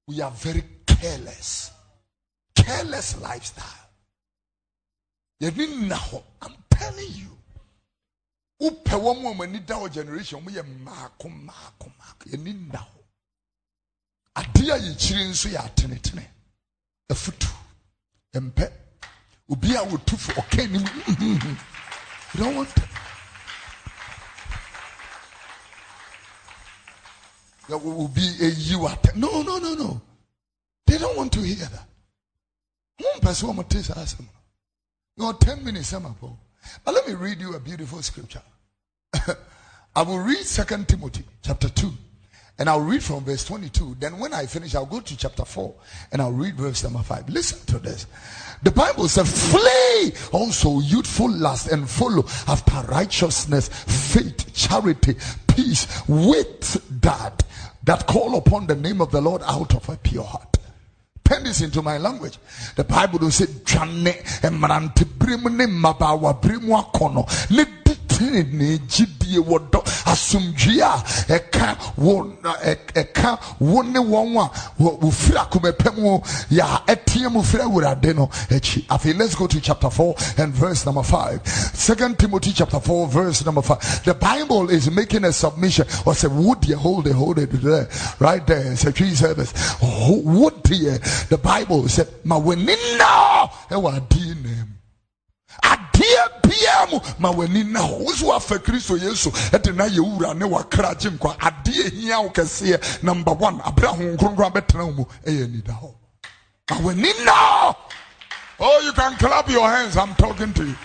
We are very careless. Careless lifestyle yɛde nna hɔ i'm telling you. Wopɛ wɔn mu a da wɔ generation wɔn yɛ mmaako mmaako mmaako yɛni nna hɔ adeɛ a yɛkyiri nso yɛ atenetene afutu mpɛ obi a wotu fo ɔka anim you don't want them. obi eyi wa atɛ no no no no. They don't want to hear that. Wɔn mpɛ sɛ wɔn te saa asɛm no. No, 10 minutes, I'm But let me read you a beautiful scripture. I will read Second Timothy chapter 2. And I'll read from verse 22. Then when I finish, I'll go to chapter 4 and I'll read verse number 5. Listen to this. The Bible says, flee also youthful lust and follow after righteousness, faith, charity, peace with that, that call upon the name of the Lord out of a pure heart turn this into my language. The Bible will say, Jane, Emarante Brim, Mabawa Brimu Akono, ne tenene gyidie wɔ dɔ asomdwie a ɛka wo ɛka wo ne wɔn a wofiri akoma mu a no akyi afei let's go to chapter 4 and verse number 5 second timothy chapter 4 verse number 5 the bible is making a submission. Or say would you hold it? Hold it there right there. So three service would you the bible said ma w'ani na ɛwɔ adeɛ nam adeɛ bia mu ma w'ani na hɔ wo so wafa kristo yesu ɛde na yɛ wura ne wakra gye nkwa. Adeɛ hia wo kɛseɛ. Number one aberɛ ho nkronkron bɛtena wo mu ɛyɛ anida hɔ. Ma w'ani na! Oh you can clap your hands. I'm talking to you.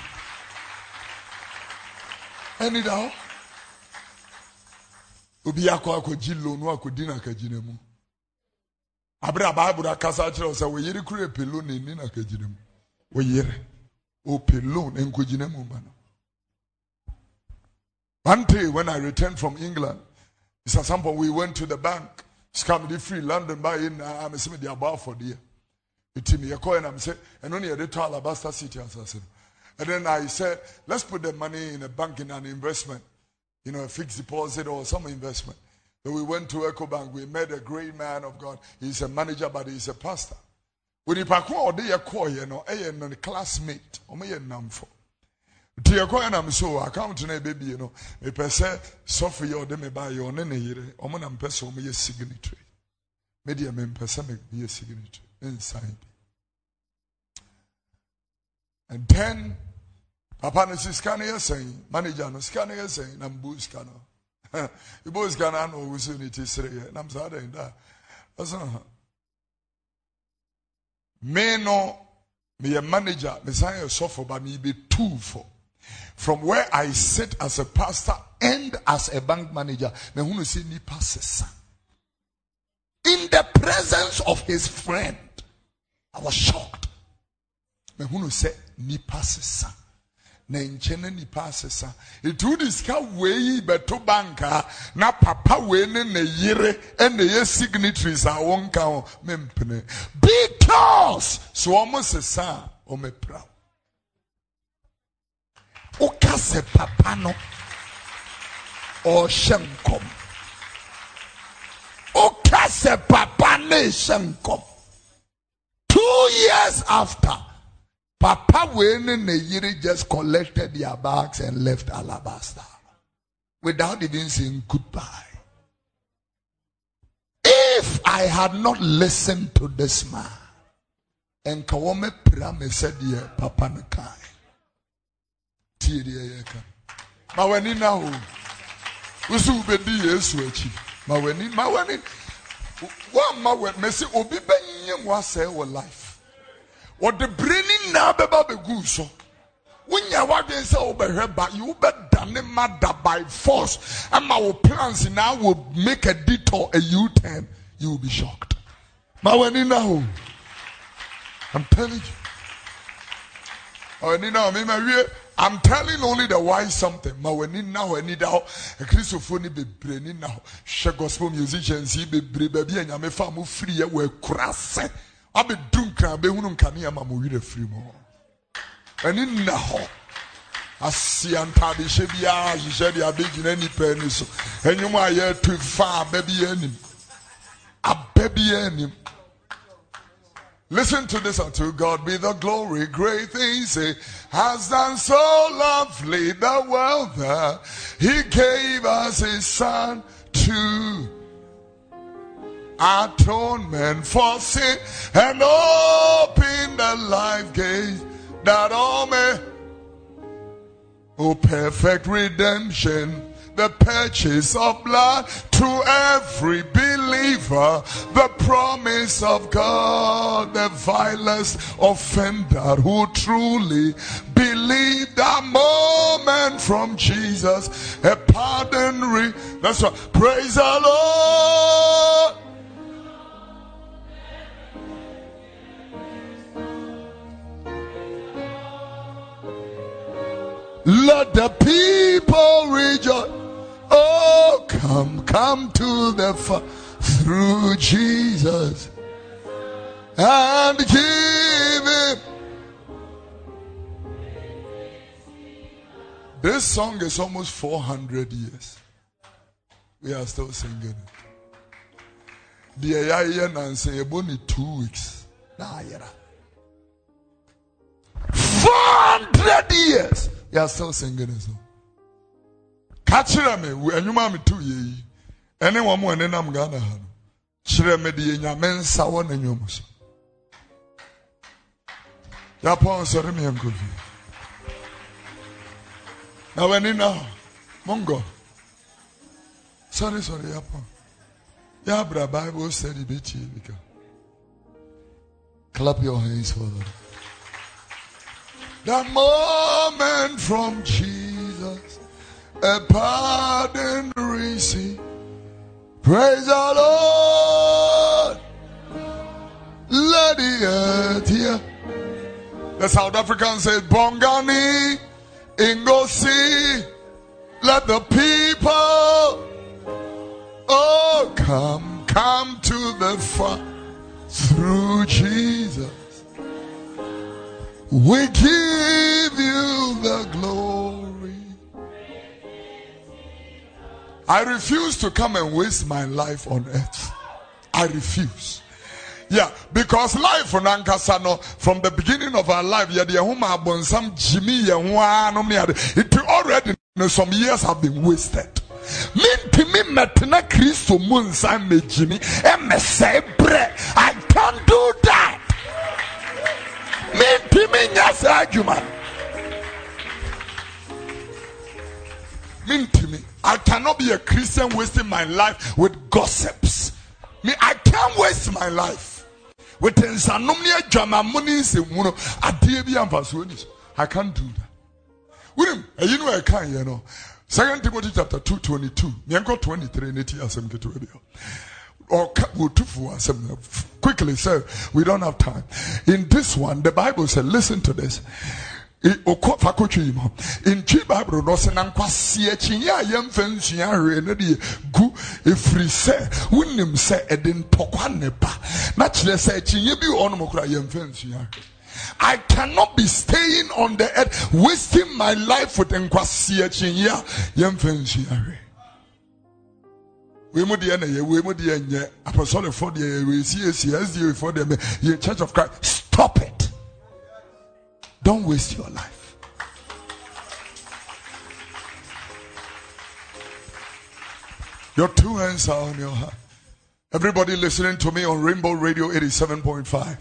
Anida hɔ? Obi akɔ akɔgye lo no akɔdi na akagyina mu. Aberɛ a bible akasa kyerɛ sɛ wo yere kura pelo na ɛni na akagyina yere loan. One day when I returned from England, it's some point we went to the bank, scam the free London buy in uh, I'm a the above for the it me a coin I'm saying and only a little alabaster city as I said. And then I said, let's put the money in a bank in an investment, you know, a fixed deposit or some investment. So we went to EcoBank. We met a great man of God. He's a manager, but he's a pastor onipa ko a ɔde yɛ kɔɔyɛ no ɛyɛ no classmate ɔmo yɛ nnamfo nti yɛkɔɛ nam so account no ɛbɛbie no mepɛ sɛ sɔfo yɛ ɔde me baayɛ ɔne ne yere ɔmo na mpɛ sɛ ɔmo yɛ signatory me deɛ mempɛ sɛ meyɛ signatory nsan bi and then papa no si sika yɛ sɛn manager no sika no yɛ sɛn na mbu sika no ibo sika no ana ɔwu so ne ti sere yɛ nam saa dɛn da ɔsɛ me no me a manager me sign a suffer but me be two for. From where I sit as a pastor and as a bank manager me who say ni passes in the presence of his friend I was shocked. Me who say ni passes na nkyɛn na nipa asesa. Etu wodi sika bɛto banka na papa wei ne ne yere ɛna yɛ signatories a wɔn ka ho mempene because so wɔn sesa a wɔn apira woka sɛ papa no ɔrehyɛ nkɔm. Woka sɛ papa ne rehyɛ nkɔm. Two years after. Papa Wayne Neyiri just collected their bags and left Alabaster without even saying goodbye. If I had not listened to this man, and Kawome Prame said, Yeah, Papa Nakai. Yeka. Maweni na ho. Usu ubedi yesu echi. Maweni, maweni. Wa maweni, mesi obi benye mwase wa life wɔde bere ne nyinaa bɛba bɛgu so. Wonya wadwen sɛ wobɛhwɛ ba you wobɛdane ma da by force. Ama wo plans now will make a detour a u-turn. You will be shocked. Ma w'ani na ho i'm telling you. W'ani na ho mema wie I'm telling only the wise something. Ma w'ani na hɔ ani da hɔ akristofoɔ ni bebree ni na hɔ hwɛ gospel musicians yi bebree baabi a nyame fa mo firi yɛ wɔ akura abɛdu nkran bɛhunu nkanea ma mo werɛ firi mu ɛne nna hɔ asia ntaade hyɛ biara hyehyɛ de abɛgyina nipa ani so. Ɛnwom a yɛatu fa aba bi anim aba bi Listen to this unto God be the glory, great things He. Has done so lovely the world. That He gave us His Son to atonement for sin and open the life gate that all may. Oh perfect redemption the purchase of blood to every believer the promise of God the vilest offender who truly believed a moment from Jesus a pardon re- that's right. Praise the Lord Let the people rejoice. Oh, come, come to the through Jesus and give Him This song is almost 400 years. We are still singing it. The Ayaya Nancy, only two weeks. Nah, yeah. 400 years. We are still singing it. Catch me, and you mammy two ye. Anyone more than I'm gonna have. Kyerɛ me deɛ nyame nsa wɔ n'anim so. Yɛapɔ nsɔre me nkɔ fie. Na w'ani na mongo. Sorry, sorry, yɛapɔ. Yɛabra Bible study bɛtie bi ka. Clap your hands for them. The moment from Jesus, a pardon receive. Praise the Lord. Let the earth hear. The South African said, Bongani, Ingosi, let the people, oh, come, come to the Father through Jesus. We give you the glory. I refuse to come and waste my life on earth. I refuse. Yeah, because life on Ankasano, from the beginning of our life, yeah, the huma bonsam Jimmy, it already some years have been wasted. mintimi mɛtena kristo mu nsa mɛgyimi ɛmɛsɛe brɛ i can't do that mintimi nyɛ saa adwuma. Mintimi i cannot be a christian wasting my life with gossips. Me i can't waste my life with nsanom ne adwamammɔ ne nsɛmu adeɛ bi ni so i can't do that. Wonim ɛyi no ɛka no second timothy chapter 2 22 meɛnkɔ 23 ne ti asɛm ketewa bi or um, quickly sir. We don't have time. In this one the bible said listen to this. Fakotwi mu ntwi bible no sɛ na nkwasi akyinye a yɛmfa nsua hwee no deɛ gu ne na bi I cannot be staying on the earth, wasting my life with nkwasi akyinye a wei mu deɛ na yɛ wei mu deɛ nyɛ apostolifoɔ deɛ yɛ wei si esi sda foɔ deɛ yɛ church of christ stop it. Don't waste your life. Your two hands are on your heart. Everybody listening to me on rainbow radio 87.5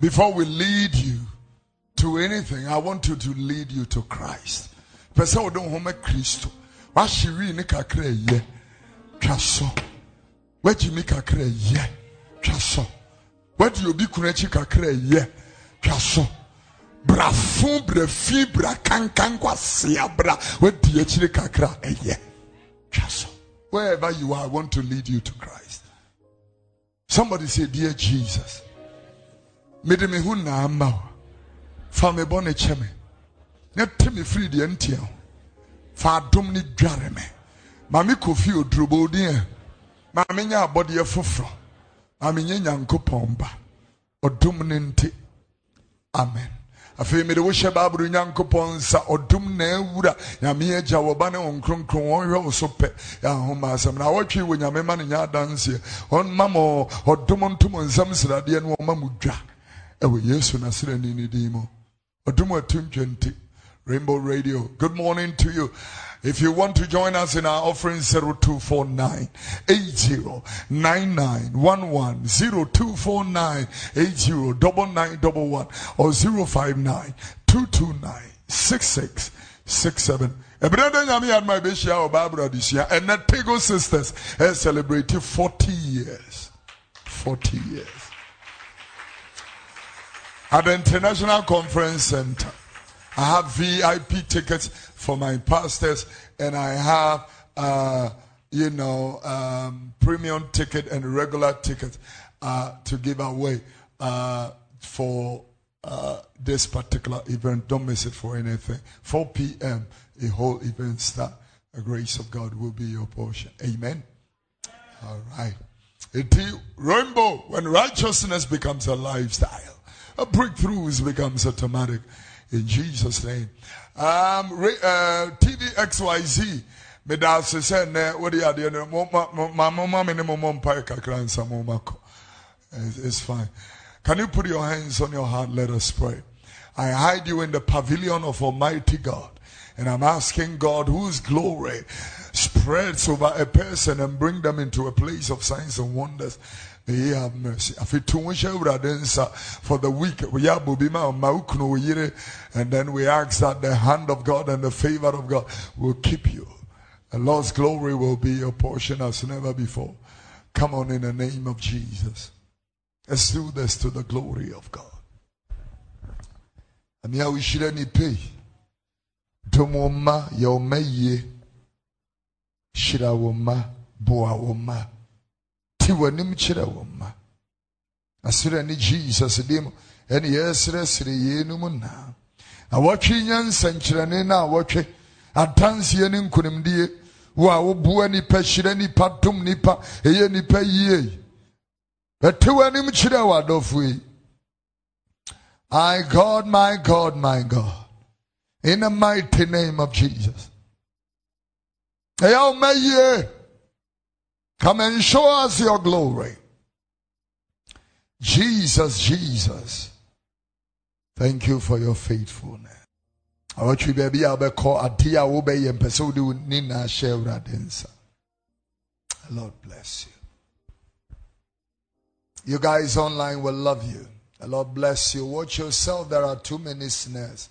before we lead you to anything i want you to lead you to christ. Wode wo homa kristo wahyewii ne kakra yɛ twa wagyi mi kakra yɛ twa so wadi obi kunu akyi kakra yɛ twa so brafo brafi bra kankan kwasia bra. Wadi akyire kakra ɛyɛ twa wherever you are i want to lead you to christ. Somebody say dear jesus mede me ho fa me bɔ ne kyɛ me na te me firi deɛ ntia ho fa adom ne dware me maame kofi odurobodin a maame nya abɔdeɛ foforɔ. Maame nye nyankopɔn ba. Ɔdom ne nti amen. Afei mede wohyɛ baabolo nyankopɔn nsa. Ɔdom na awura nyame agya wɔba ne wo nkronkron. Wɔnhwɛ wo so pɛ. Yɛahoma asɛm na wɔtwe wɔ nyame ma no nyɛ adanseɛ. Ɔma ma ɔdom ntom nsɛm no yesu nasrani ne din mu. Ɔdom rainbow radio. Good morning to you if you want to join us in our offering 0249 809911 0249 809911 or 059 229 6667 Ebrede nyame Tagoe sisters has celebrated 40 years. 40 years. At the International Conference Center I have VIP tickets for my pastors, and I have, uh, you know, um, premium ticket and regular ticket uh, to give away uh, for uh, this particular event. Don't miss it for anything. 4 p.m. A whole event start. The grace of God will be your portion. Amen. All right. It rainbow when righteousness becomes a lifestyle, a breakthrough becomes automatic In Jesus' name. Um, uh, TV XYZ. meda ase sɛ nnɛ wode adeɛ no mamoma me ne momɔ mpae kakra nsa momakɔ it's fine. Can you put your hands on your heart? Let us pray. I hide you in the pavilion of almighty god and i'm asking god whose glory spreads over a person and bring them into a place of signs and wonders He have mercy. For the week, and then we ask that the hand of God and the favor of God will keep you. The Lord's glory will be your portion as never before. Come on in the name of Jesus. Let's do this to the glory of God. And here we should any pay. Domoma yomeye. Shira woma boa woma. Tiwanim chira woma. Asira ni Jesus dim. Eni yesre sire yenum na. Awatwi nyansa nkyerɛne na awɔtwe adanseɛ ne nkonimdie wo a woboa nipa hyira nipa dom nipa ɛyɛ nipa yie ɛte w'anim kyerɛ w'adɔfo yi my god my god my god in the mighty name of jesus ɛyɛ wo ma yie come and show us your glory. Jesus jesus thank you for your faithfulness. A lord bless you. You guys online will love you. The lord bless you. Watch yourself. There are too many snares.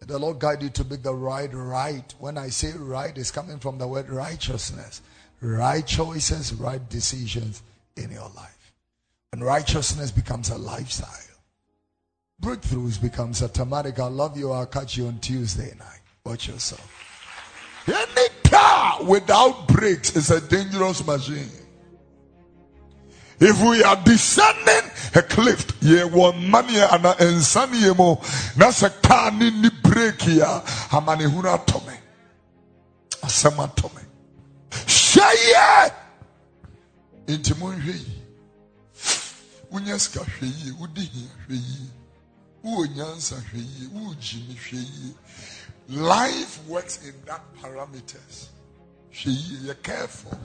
The Lord guide you to make the right right. When I say right, it's coming from the word righteousness. Right choices, right decisions in your life. And righteousness becomes a lifestyle. Breakthroughs becomes automatic. I love you. I'll catch you on Tuesday night. Watch yourself. Any car without brakes is a dangerous machine. If we are descending a cliff, ye one money and insani mo, that's a car ni break here. Hamani huna tome. Asama tome. Shaya! Inti mo hwe yi. Unya ska hwe yi, udi hwe yi life works in that parameters. Hwɛ yie yɛ careful.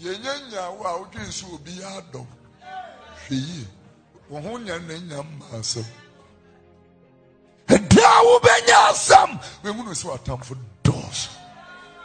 Yɛnyɛ nyawo a wodwen sɛ obi yɛ adɔm hwɛ yie wo ho nya na nya mma ɛda wobɛnya asɛm wɛhunu sɛ watamfo dɔɔso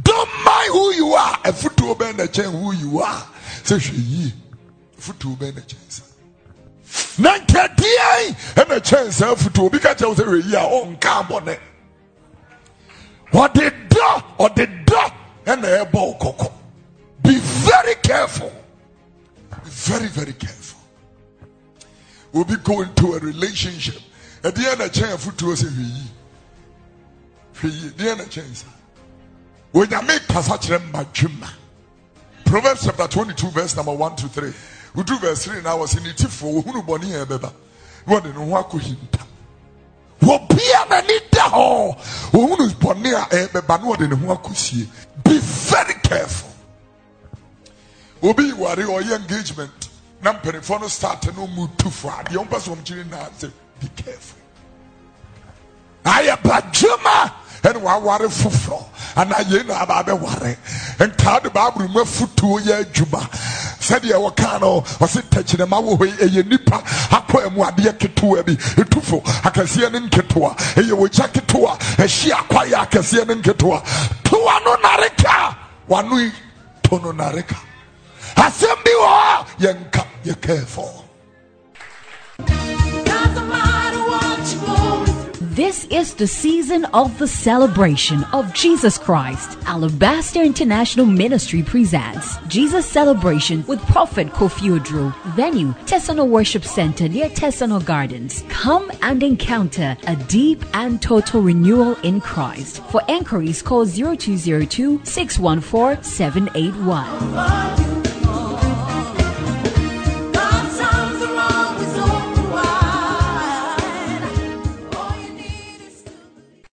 don't mind who you are. A foot to bɛn na chain who you are. Sɛ hwɛ yie futuo bɛn na kyɛnse na nkadeɛ ɛna kyɛnse afutuo obi ka kyɛw sɛ wɛyi a ɔnka bɔne ɔde dɔ ɔde dɔ ɛna ɛbɔ ɔkɔkɔ be very careful. Be very very careful. We'll be going to a relationship. Ɛdeɛ na kyɛn afutuo sɛ wɛyi hwɛyi deɛ na kyɛnse onyame kasa kyerɛ mma dwuma proverbs chapter twenty-two verse number one to three. Wodu verse 3 na wɔsi ne tifoɔ wɔhunu bɔne yɛn bɛba wɔde ne ho akɔhinta wɔbia n'ani da hɔ wɔhunu bɔne a ɛbɛba na wɔde ne ho akɔsie be very careful. Obi ware ɔyɛ engagement na mpanimfoɔ no start no mu tu fo. Adeɛ wɔn pɛ sɛ wɔn kyerɛ naa sɛ be careful. Ayɛ badwuma ɛna waware foforɔ ana yei na aba abɛware nkaa de baabolo mu afutuo yɛ adwuma sɛdeɛ wɔka no ɔse tɛkyerɛma wɔ hɔ ɛyɛ nipa akɔ mu adeɛ ketewa bi. Ɛtufo akɛseɛ ne nketewa ɛyɛ wɔgya ketewa ɛhyi akwayɛ akɛseɛ ne nketewa toa no nareka wano to no nareka asɛm bi wɔ hɔ yɛnka yɛ This is the season of the celebration of Jesus Christ. Alabaster International Ministry presents Jesus Celebration with Prophet Kofi Oduro. Venue, Tesano Worship Center near Tesano Gardens. Come and encounter a deep and total renewal in Christ. For enquiries, call 0202 614 781.